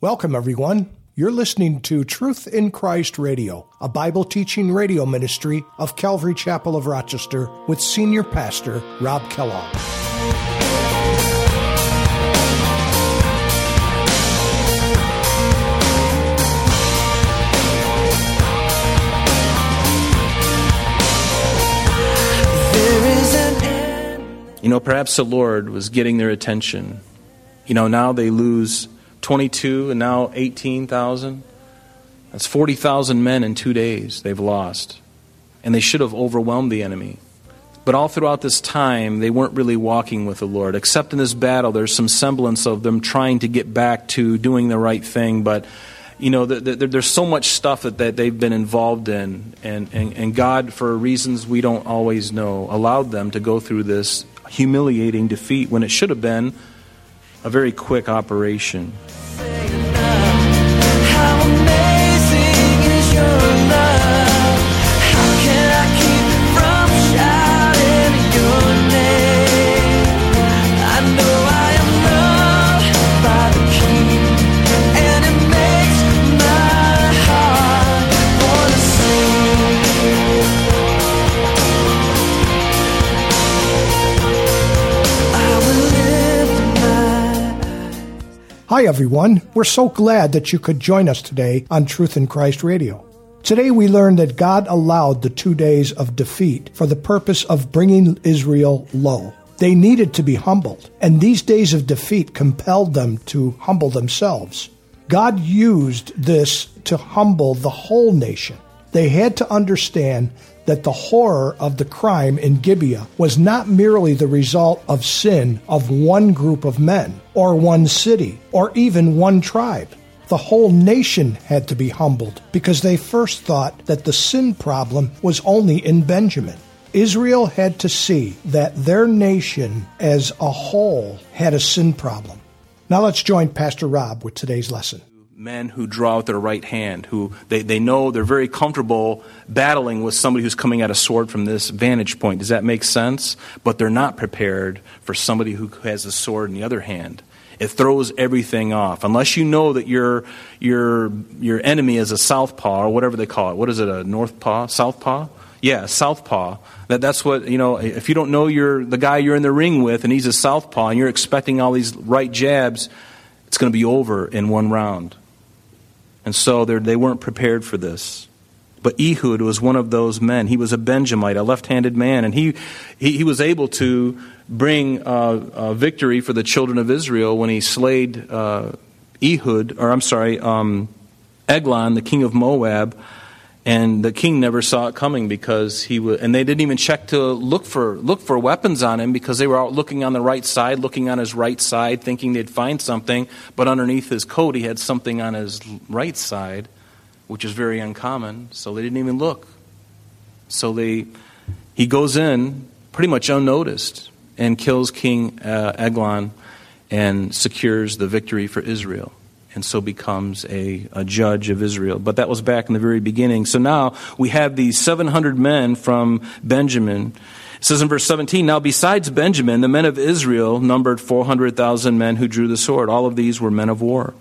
Welcome, everyone. You're listening to Truth in Christ Radio, a Bible teaching radio ministry of Calvary Chapel of Rochester with Senior Pastor Rob Kellogg. You know, perhaps the Lord was getting their attention. You know, now they lose 22 and now 18,000. That's 40,000 men in two days they've lost. And they should have overwhelmed the enemy. But all throughout this time, they weren't really walking with the Lord. Except in this battle, there's some semblance of them trying to get back to doing the right thing. But, you know, the, the, there's so much stuff that, that they've been involved in. And, and, and God, for reasons we don't always know, allowed them to go through this humiliating defeat when it should have been a very quick operation. Hi, everyone. We're so glad that you could join us today on Truth in Christ Radio. Today we learned that God allowed the two days of defeat for the purpose of bringing Israel low. They needed to be humbled, and these days of defeat compelled them to humble themselves. God used this to humble the whole nation. They had to understand that the horror of the crime in Gibeah was not merely the result of sin of one group of men, or one city, or even one tribe. The whole nation had to be humbled because they first thought that the sin problem was only in Benjamin. Israel had to see that their nation as a whole had a sin problem. Now let's join Pastor Rob with today's lesson men who draw out their right hand, who they, they know they're very comfortable battling with somebody who's coming at a sword from this vantage point. Does that make sense? But they're not prepared for somebody who has a sword in the other hand. It throws everything off. Unless you know that your, your, your enemy is a southpaw, or whatever they call it. What is it, a north northpaw? Southpaw? Yeah, southpaw. That, that's what, you know, if you don't know you're the guy you're in the ring with and he's a southpaw and you're expecting all these right jabs, it's going to be over in one round. And so they weren't prepared for this. But Ehud was one of those men. He was a Benjamite, a left handed man, and he, he, he, was able to bring uh, victory for the children of Israel when he slayed uh, Ehud, or I'm sorry, um, Eglon, the king of Moab, and the king never saw it coming because he was, and they didn't even check to look for look for weapons on him because they were out looking on the right side, looking on his right side, thinking they'd find something, but underneath his coat he had something on his right side, which is very uncommon. So they didn't even look. So they, he goes in pretty much unnoticed and kills King uh, Eglon and secures the victory for Israel and so becomes a, a, judge of Israel. But that was back in the very beginning. So now we have these 700 men from Benjamin. It says in verse 17, Now besides Benjamin, the men of Israel numbered 400,000 men who drew the sword. All of these were men of war.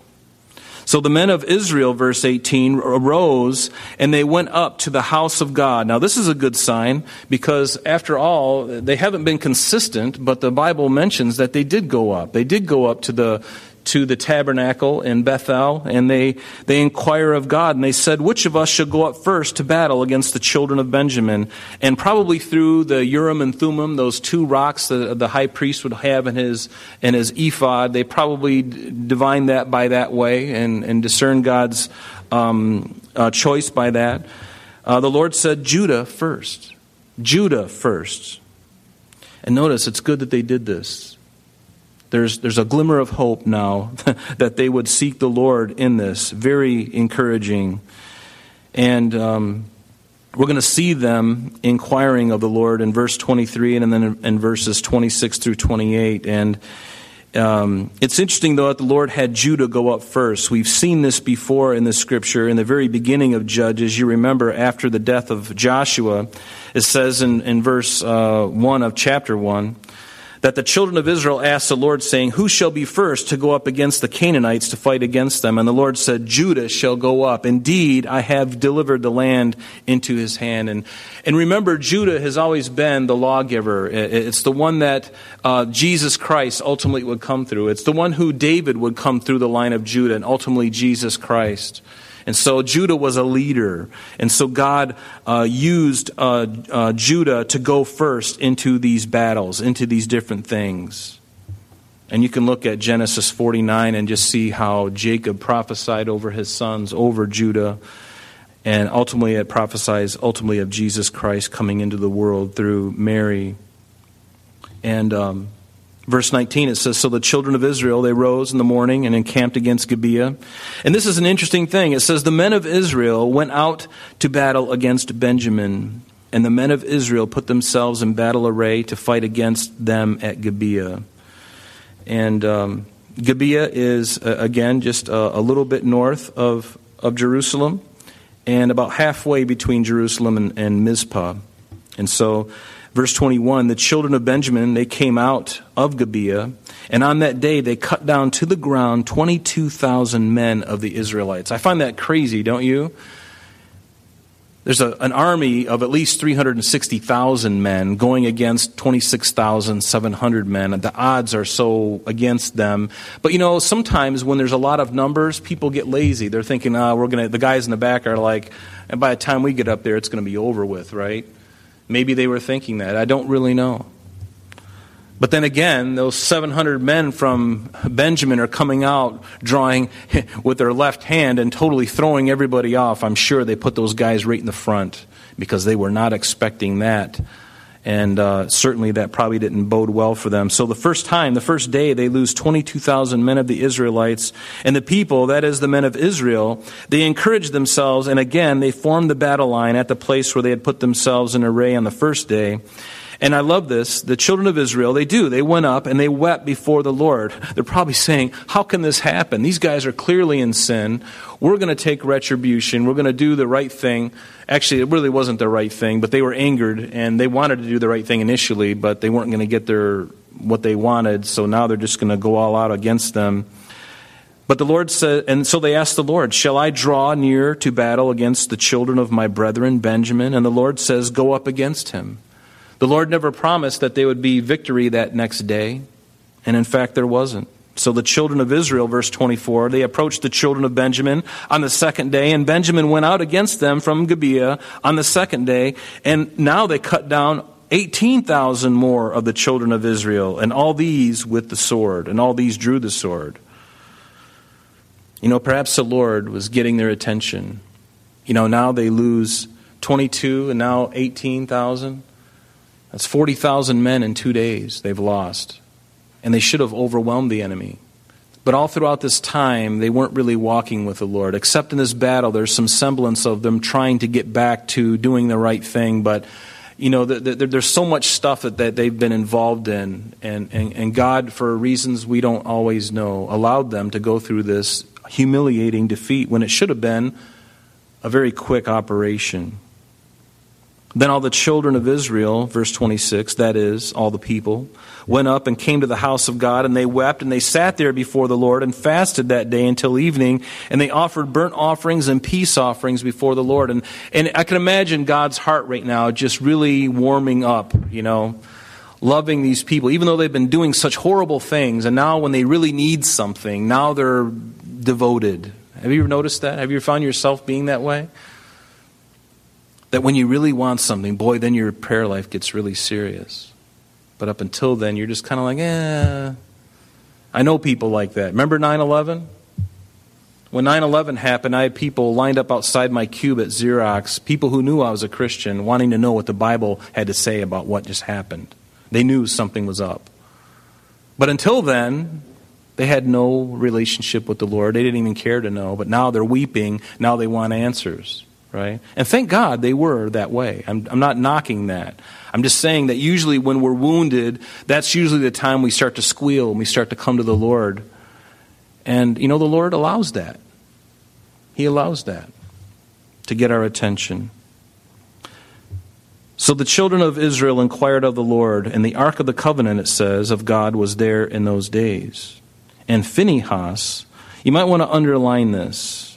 So the men of Israel, verse 18, arose and they went up to the house of God. Now, this is a good sign because, after all, they haven't been consistent, but the Bible mentions that they did go up. They did go up to the to the tabernacle in Bethel, and they, they inquire of God, and they said, Which of us shall go up first to battle against the children of Benjamin? And probably through the Urim and Thummim, those two rocks that the high priest would have in his, in his ephod, they probably divined that by that way and, and discern God's um, uh, choice by that. Uh, the Lord said, Judah first. Judah first. And notice, it's good that they did this there's, there's a glimmer of hope now that they would seek the Lord in this. Very encouraging. And um, we're going to see them inquiring of the Lord in verse 23 and then in, verses 26 through 28. And um, it's interesting, though, that the Lord had Judah go up first. We've seen this before in the scripture in the very beginning of Judges. You remember after the death of Joshua, it says in, in verse uh, 1 of chapter 1 that the children of Israel asked the Lord, saying, Who shall be first to go up against the Canaanites to fight against them? And the Lord said, Judah shall go up. Indeed, I have delivered the land into his hand. And, and remember, Judah has always been the lawgiver. It's the one that uh, Jesus Christ ultimately would come through. It's the one who David would come through the line of Judah, and ultimately Jesus Christ. And so Judah was a leader. And so God uh, used uh, uh, Judah to go first into these battles, into these different things. And you can look at Genesis 49 and just see how Jacob prophesied over his sons, over Judah. And ultimately, it prophesies ultimately of Jesus Christ coming into the world through Mary. And um, Verse 19, it says, So the children of Israel, they rose in the morning and encamped against Gibeah. And this is an interesting thing. It says, The men of Israel went out to battle against Benjamin. And the men of Israel put themselves in battle array to fight against them at Gibeah. And um, Gibeah is, uh, again, just a, a little bit north of, of Jerusalem and about halfway between Jerusalem and, and Mizpah. And so Verse 21 The children of Benjamin, they came out of Gibeah, and on that day they cut down to the ground 22,000 men of the Israelites. I find that crazy, don't you? There's a, an army of at least 360,000 men going against 26,700 men. The odds are so against them. But you know, sometimes when there's a lot of numbers, people get lazy. They're thinking, oh, we're going to, the guys in the back are like, and by the time we get up there, it's going to be over with, right? Maybe they were thinking that. I don't really know. But then again, those 700 men from Benjamin are coming out drawing with their left hand and totally throwing everybody off. I'm sure they put those guys right in the front because they were not expecting that. And uh, certainly that probably didn't bode well for them. So the first time, the first day, they lose 22,000 men of the Israelites. And the people, that is the men of Israel, they encouraged themselves. And again, they formed the battle line at the place where they had put themselves in array on the first day. And I love this. The children of Israel, they do. They went up and they wept before the Lord. They're probably saying, How can this happen? These guys are clearly in sin. We're going to take retribution. We're going to do the right thing. Actually, it really wasn't the right thing, but they were angered and they wanted to do the right thing initially, but they weren't going to get their what they wanted. So now they're just going to go all out against them. But the Lord said, and so they asked the Lord, Shall I draw near to battle against the children of my brethren, Benjamin? And the Lord says, Go up against him. The Lord never promised that there would be victory that next day, and in fact, there wasn't. So the children of Israel, verse 24, they approached the children of Benjamin on the second day, and Benjamin went out against them from Gibeah on the second day, and now they cut down 18,000 more of the children of Israel, and all these with the sword, and all these drew the sword. You know, perhaps the Lord was getting their attention. You know, now they lose 22 and now 18,000. That's 40,000 men in two days they've lost. And they should have overwhelmed the enemy. But all throughout this time, they weren't really walking with the Lord. Except in this battle, there's some semblance of them trying to get back to doing the right thing. But, you know, the, the, there's so much stuff that, that they've been involved in. And, and, and God, for reasons we don't always know, allowed them to go through this humiliating defeat when it should have been a very quick operation. Then all the children of Israel, verse 26, that is, all the people, went up and came to the house of God, and they wept, and they sat there before the Lord, and fasted that day until evening, and they offered burnt offerings and peace offerings before the Lord. And, and I can imagine God's heart right now just really warming up, you know, loving these people, even though they've been doing such horrible things, and now when they really need something, now they're devoted. Have you ever noticed that? Have you found yourself being that way? That when you really want something, boy, then your prayer life gets really serious. But up until then, you're just kind of like, eh. I know people like that. Remember 9 11? When 9 11 happened, I had people lined up outside my cube at Xerox, people who knew I was a Christian, wanting to know what the Bible had to say about what just happened. They knew something was up. But until then, they had no relationship with the Lord. They didn't even care to know. But now they're weeping. Now they want answers right? And thank God they were that way. I'm, I'm not knocking that. I'm just saying that usually when we're wounded, that's usually the time we start to squeal and we start to come to the Lord. And, you know, the Lord allows that. He allows that to get our attention. So the children of Israel inquired of the Lord, and the ark of the covenant, it says, of God was there in those days. And Phinehas, you might want to underline this.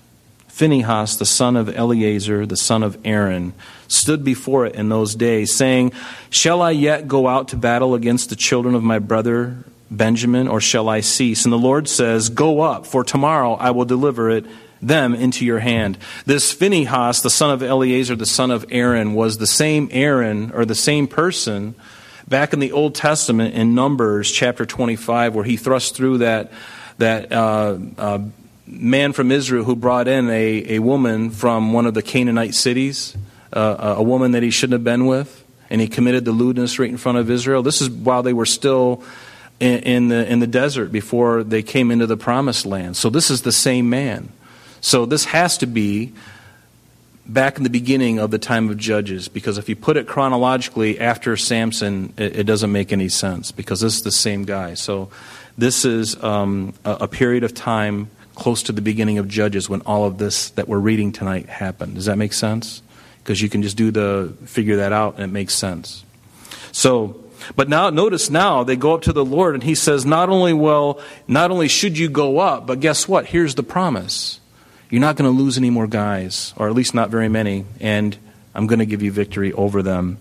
Phinehas, the son of Eleazar, the son of Aaron, stood before it in those days, saying, Shall I yet go out to battle against the children of my brother Benjamin, or shall I cease? And the Lord says, Go up, for tomorrow I will deliver it them into your hand. This Phinehas, the son of Eleazar, the son of Aaron, was the same Aaron or the same person back in the Old Testament in Numbers chapter 25, where he thrust through that, that uh, uh, man from Israel who brought in a, a woman from one of the Canaanite cities, uh, a woman that he shouldn't have been with, and he committed the lewdness right in front of Israel. This is while they were still in, in the, in the desert before they came into the promised land. So this is the same man. So this has to be back in the beginning of the time of Judges, because if you put it chronologically after Samson, it, it doesn't make any sense, because this is the same guy. So this is um, a, a period of time close to the beginning of Judges when all of this that we're reading tonight happened. Does that make sense? Because you can just do the figure that out and it makes sense. So, but now notice now they go up to the Lord and he says, not only well, not only should you go up, but guess what? Here's the promise. You're not going to lose any more guys, or at least not very many, and I'm going to give you victory over them.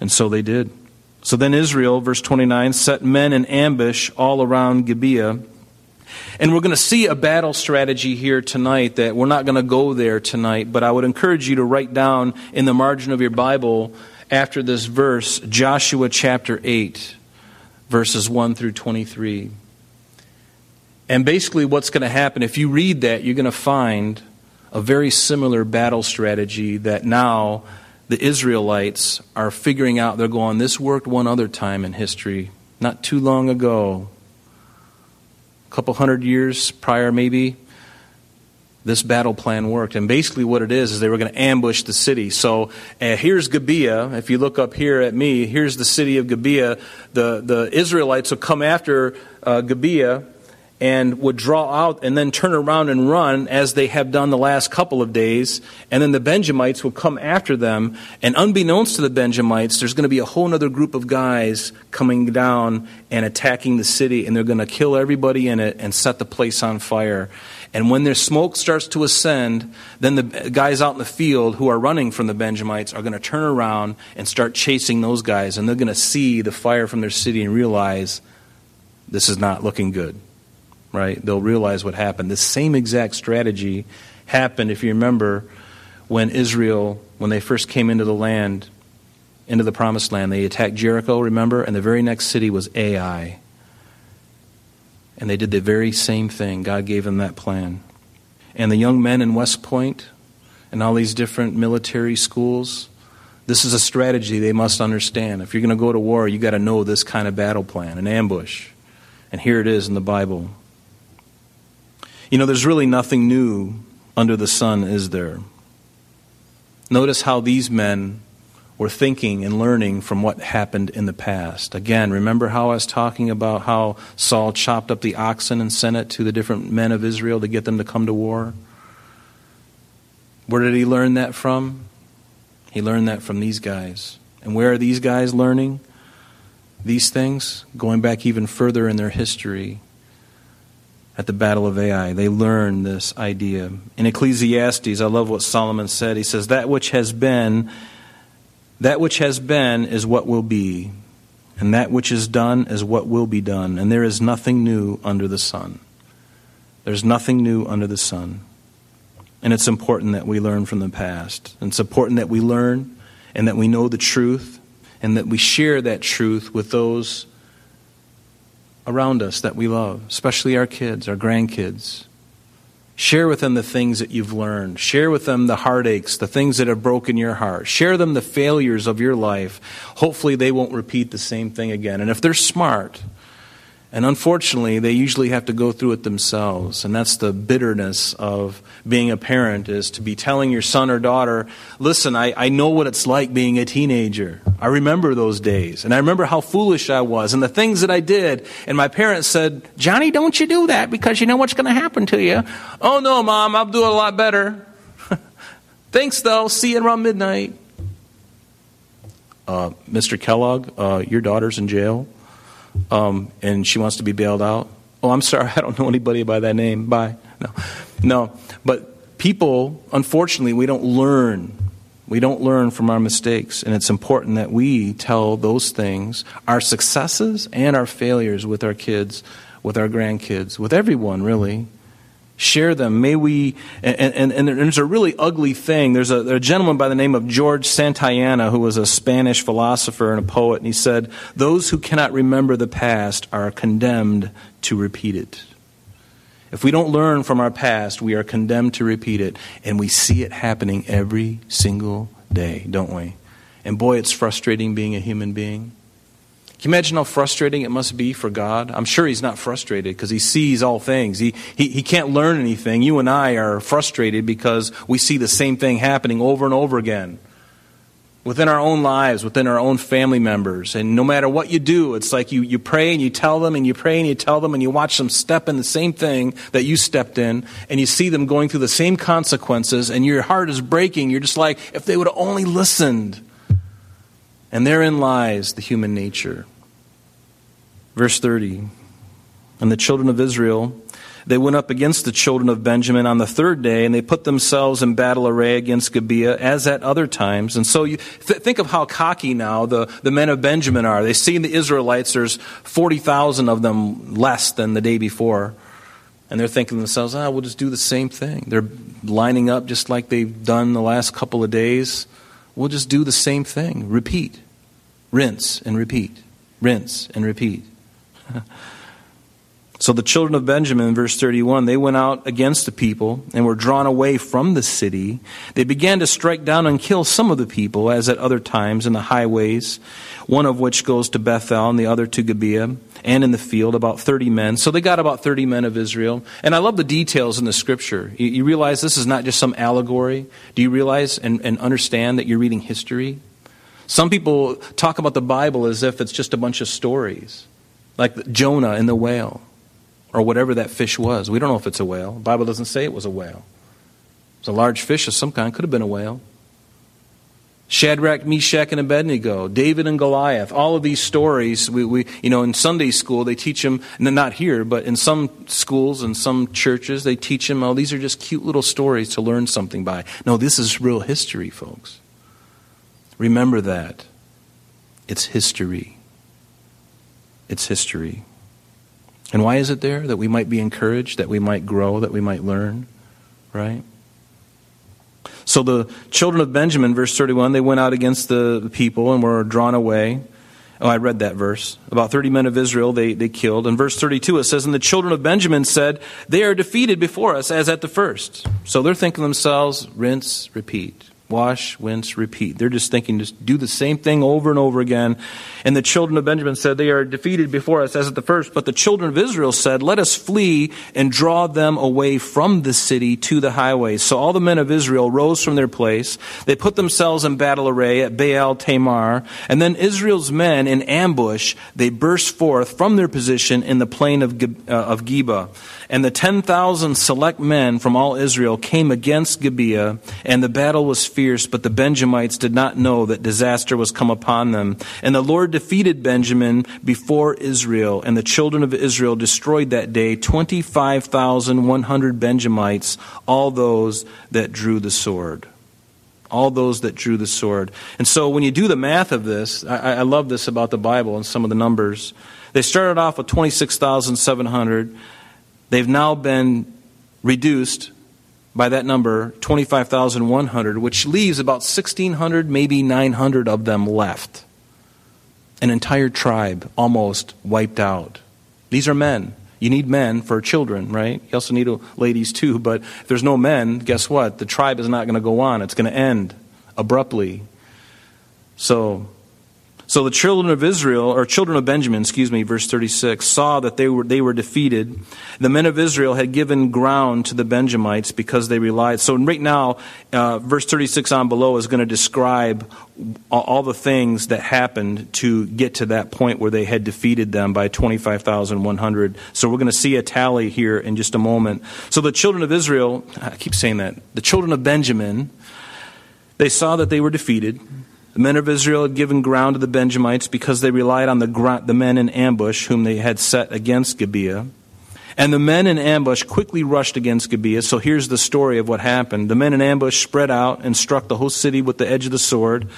And so they did. So then Israel, verse 29, set men in ambush all around Gibeah. And we're going to see a battle strategy here tonight that we're not going to go there tonight, but I would encourage you to write down in the margin of your Bible after this verse Joshua chapter 8, verses 1 through 23. And basically, what's going to happen, if you read that, you're going to find a very similar battle strategy that now the Israelites are figuring out. They're going, this worked one other time in history, not too long ago, couple hundred years prior, maybe. This battle plan worked. And basically, what it is, is they were going to ambush the city. So uh, here's Gibeah. If you look up here at me, here's the city of Gibeah. The, the Israelites will come after uh, and would draw out and then turn around and run as they have done the last couple of days. And then the Benjamites would come after them. And unbeknownst to the Benjamites, there's going to be a whole other group of guys coming down and attacking the city. And they're going to kill everybody in it and set the place on fire. And when their smoke starts to ascend, then the guys out in the field who are running from the Benjamites are going to turn around and start chasing those guys. And they're going to see the fire from their city and realize this is not looking good right? They'll realize what happened. The same exact strategy happened, if you remember, when Israel, when they first came into the land, into the promised land. They attacked Jericho, remember? And the very next city was Ai. And they did the very same thing. God gave them that plan. And the young men in West Point and all these different military schools, this is a strategy they must understand. If you're going to go to war, you've got to know this kind of battle plan, an ambush. And here it is in the Bible. You know, there's really nothing new under the sun, is there? Notice how these men were thinking and learning from what happened in the past. Again, remember how I was talking about how Saul chopped up the oxen and sent it to the different men of Israel to get them to come to war? Where did he learn that from? He learned that from these guys. And where are these guys learning these things? Going back even further in their history at the Battle of Ai. They learn this idea. In Ecclesiastes, I love what Solomon said. He says, That which has been, that which has been is what will be, and that which is done is what will be done, and there is nothing new under the sun. There's nothing new under the sun. And it's important that we learn from the past. And it's important that we learn and that we know the truth and that we share that truth with those around us that we love, especially our kids, our grandkids. Share with them the things that you've learned. Share with them the heartaches, the things that have broken your heart. Share them the failures of your life. Hopefully, they won't repeat the same thing again. And if they're smart, and unfortunately, they usually have to go through it themselves. And that's the bitterness of being a parent is to be telling your son or daughter, listen, I, I know what it's like being a teenager. I remember those days. And I remember how foolish I was and the things that I did. And my parents said, Johnny, don't you do that because you know what's going to happen to you. Oh, no, mom, I'll do it a lot better. Thanks, though. See you around midnight. uh, Mr. Kellogg, uh, your daughter's in jail, um, and she wants to be bailed out. Oh, I'm sorry, I don't know anybody by that name. Bye. No, no. But people, unfortunately, we don't learn. We don't learn from our mistakes, and it's important that we tell those things, our successes and our failures, with our kids, with our grandkids, with everyone, really. Share them. May we, and, and, and there's a really ugly thing. There's a, there's a gentleman by the name of George Santayana who was a Spanish philosopher and a poet, and he said, Those who cannot remember the past are condemned to repeat it. If we don't learn from our past, we are condemned to repeat it, and we see it happening every single day, don't we? And boy, it's frustrating being a human being. Can you imagine how frustrating it must be for God? I'm sure He's not frustrated because He sees all things. He, he, he can't learn anything. You and I are frustrated because we see the same thing happening over and over again within our own lives, within our own family members. And no matter what you do, it's like you, you pray and you tell them, and you pray and you tell them, and you watch them step in the same thing that you stepped in, and you see them going through the same consequences, and your heart is breaking. You're just like, if they would have only listened. And therein lies the human nature. Verse 30 And the children of Israel, they went up against the children of Benjamin on the third day, and they put themselves in battle array against Gibeah, as at other times. And so you th- think of how cocky now the, the men of Benjamin are. They see the Israelites, there's 40,000 of them less than the day before. And they're thinking to themselves, ah, we'll just do the same thing. They're lining up just like they've done the last couple of days. We'll just do the same thing. Repeat. Rinse and repeat. Rinse and repeat. So the children of Benjamin, verse 31, they went out against the people and were drawn away from the city. They began to strike down and kill some of the people, as at other times in the highways, one of which goes to Bethel and the other to Gibeah, and in the field, about 30 men. So they got about 30 men of Israel. And I love the details in the scripture. You, you realize this is not just some allegory. Do you realize and, and understand that you're reading history? Some people talk about the Bible as if it's just a bunch of stories like Jonah and the whale, or whatever that fish was. We don't know if it's a whale. The Bible doesn't say it was a whale. It's a large fish of some kind, could have been a whale. Shadrach, Meshach, and Abednego, David and Goliath, all of these stories, we, we, you know, in Sunday school, they teach them, not here, but in some schools and some churches, they teach them, oh, these are just cute little stories to learn something by. No, this is real history, folks. Remember that. It's history. It's history. And why is it there? That we might be encouraged, that we might grow, that we might learn, right? So the children of Benjamin, verse 31, they went out against the people and were drawn away. Oh, I read that verse. About 30 men of Israel they, they killed. In verse 32, it says, And the children of Benjamin said, They are defeated before us as at the first. So they're thinking themselves, rinse, repeat. Wash, rinse, repeat. They're just thinking, just do the same thing over and over again. And the children of Benjamin said, They are defeated before us as at the first. But the children of Israel said, Let us flee and draw them away from the city to the highways. So all the men of Israel rose from their place. They put themselves in battle array at Baal Tamar. And then Israel's men in ambush, they burst forth from their position in the plain of, uh, of Geba. And the 10,000 select men from all Israel came against Gibeah, and the battle was fierce, but the Benjamites did not know that disaster was come upon them. And the Lord defeated Benjamin before Israel, and the children of Israel destroyed that day 25,100 Benjamites, all those that drew the sword. All those that drew the sword. And so when you do the math of this, I, I love this about the Bible and some of the numbers. They started off with 26,700. They've now been reduced by that number, 25,100, which leaves about 1,600, maybe 900 of them left. An entire tribe almost wiped out. These are men. You need men for children, right? You also need ladies too, but if there's no men, guess what? The tribe is not going to go on. It's going to end abruptly. So so the children of Israel, or children of Benjamin, excuse me, verse 36, saw that they were, they were defeated. The men of Israel had given ground to the Benjamites because they relied. So right now, uh, verse 36 on below is going to describe all the things that happened to get to that point where they had defeated them by 25,100. So we're going to see a tally here in just a moment. So the children of Israel, I keep saying that, the children of Benjamin, they saw that they were defeated. The men of Israel had given ground to the Benjamites because they relied on the, the men in ambush whom they had set against Gibeah. And the men in ambush quickly rushed against Gibeah. So here's the story of what happened. The men in ambush spread out and struck the whole city with the edge of the sword.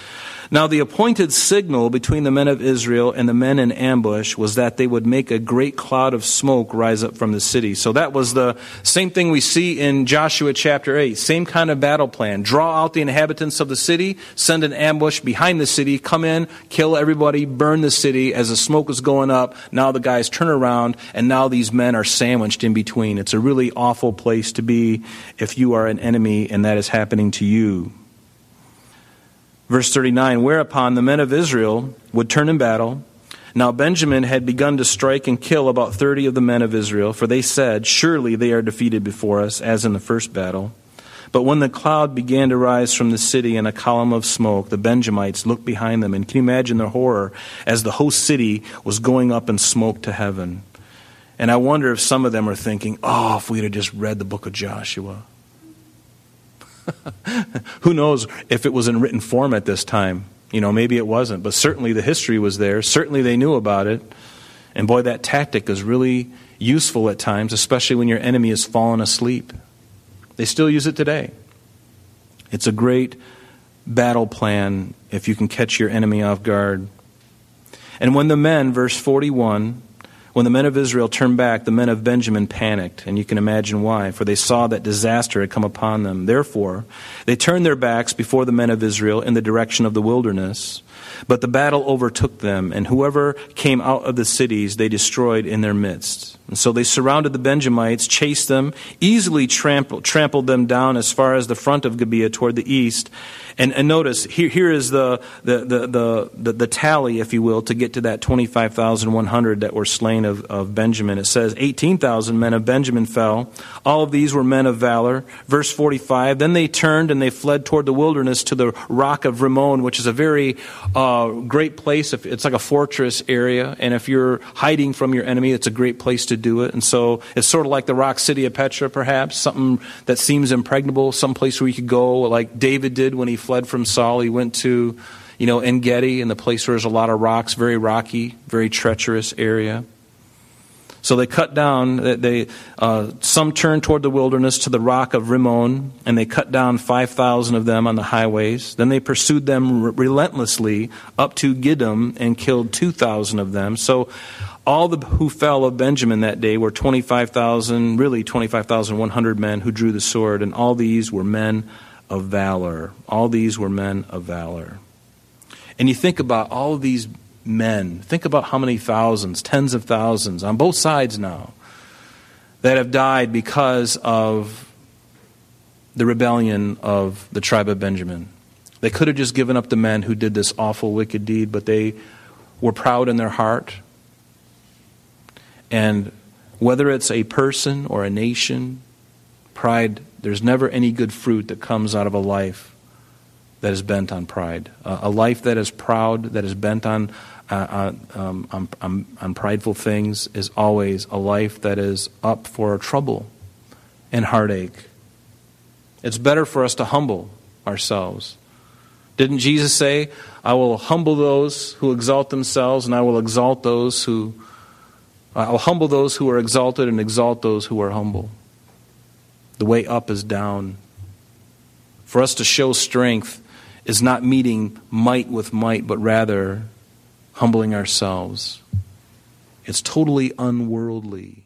Now, the appointed signal between the men of Israel and the men in ambush was that they would make a great cloud of smoke rise up from the city. So that was the same thing we see in Joshua chapter 8. Same kind of battle plan. Draw out the inhabitants of the city, send an ambush behind the city, come in, kill everybody, burn the city. As the smoke is going up, now the guys turn around, and now these men are sandwiched in between. It's a really awful place to be if you are an enemy and that is happening to you. Verse 39 Whereupon the men of Israel would turn in battle. Now Benjamin had begun to strike and kill about thirty of the men of Israel, for they said, Surely they are defeated before us, as in the first battle. But when the cloud began to rise from the city in a column of smoke, the Benjamites looked behind them. And can you imagine their horror as the whole city was going up in smoke to heaven? And I wonder if some of them are thinking, oh, if we'd have just read the book of Joshua. Who knows if it was in written form at this time? You know, maybe it wasn't, but certainly the history was there. Certainly they knew about it. And boy, that tactic is really useful at times, especially when your enemy has fallen asleep. They still use it today. It's a great battle plan if you can catch your enemy off guard. And when the men, verse 41, when the men of Israel turned back, the men of Benjamin panicked, and you can imagine why, for they saw that disaster had come upon them. Therefore, they turned their backs before the men of Israel in the direction of the wilderness. But the battle overtook them, and whoever came out of the cities they destroyed in their midst. And so they surrounded the Benjamites, chased them, easily trampled, trampled them down as far as the front of Gibeah toward the east, and, and notice, here, here is the, the, the, the, the tally, if you will, to get to that 25,100 that were slain of, of Benjamin. It says 18,000 men of Benjamin fell. All of these were men of valor. Verse 45 Then they turned and they fled toward the wilderness to the rock of Rimmon, which is a very uh, great place. It's like a fortress area. And if you're hiding from your enemy, it's a great place to do it. And so it's sort of like the rock city of Petra, perhaps, something that seems impregnable, some place where you could go, like David did when he fled from Saul. He went to, you know, En Gedi, in the place where there's a lot of rocks, very rocky, very treacherous area. So they cut down. They uh, some turned toward the wilderness to the rock of Rimmon, and they cut down five thousand of them on the highways. Then they pursued them relentlessly up to Gidom and killed two thousand of them. So all the who fell of Benjamin that day were twenty five thousand, really twenty five thousand one hundred men who drew the sword, and all these were men of valor. All these were men of valor. And you think about all these men, think about how many thousands, tens of thousands, on both sides now, that have died because of the rebellion of the tribe of Benjamin. They could have just given up the men who did this awful, wicked deed, but they were proud in their heart. And whether it's a person or a nation, pride there's never any good fruit that comes out of a life that is bent on pride. Uh, a life that is proud, that is bent on, uh, uh, um, on, on, on prideful things, is always a life that is up for trouble and heartache. It's better for us to humble ourselves. Didn't Jesus say, I will humble those who exalt themselves, and I will exalt those who. Uh, I will humble those who are exalted and exalt those who are humble. The way up is down. For us to show strength is not meeting might with might, but rather humbling ourselves. It's totally unworldly.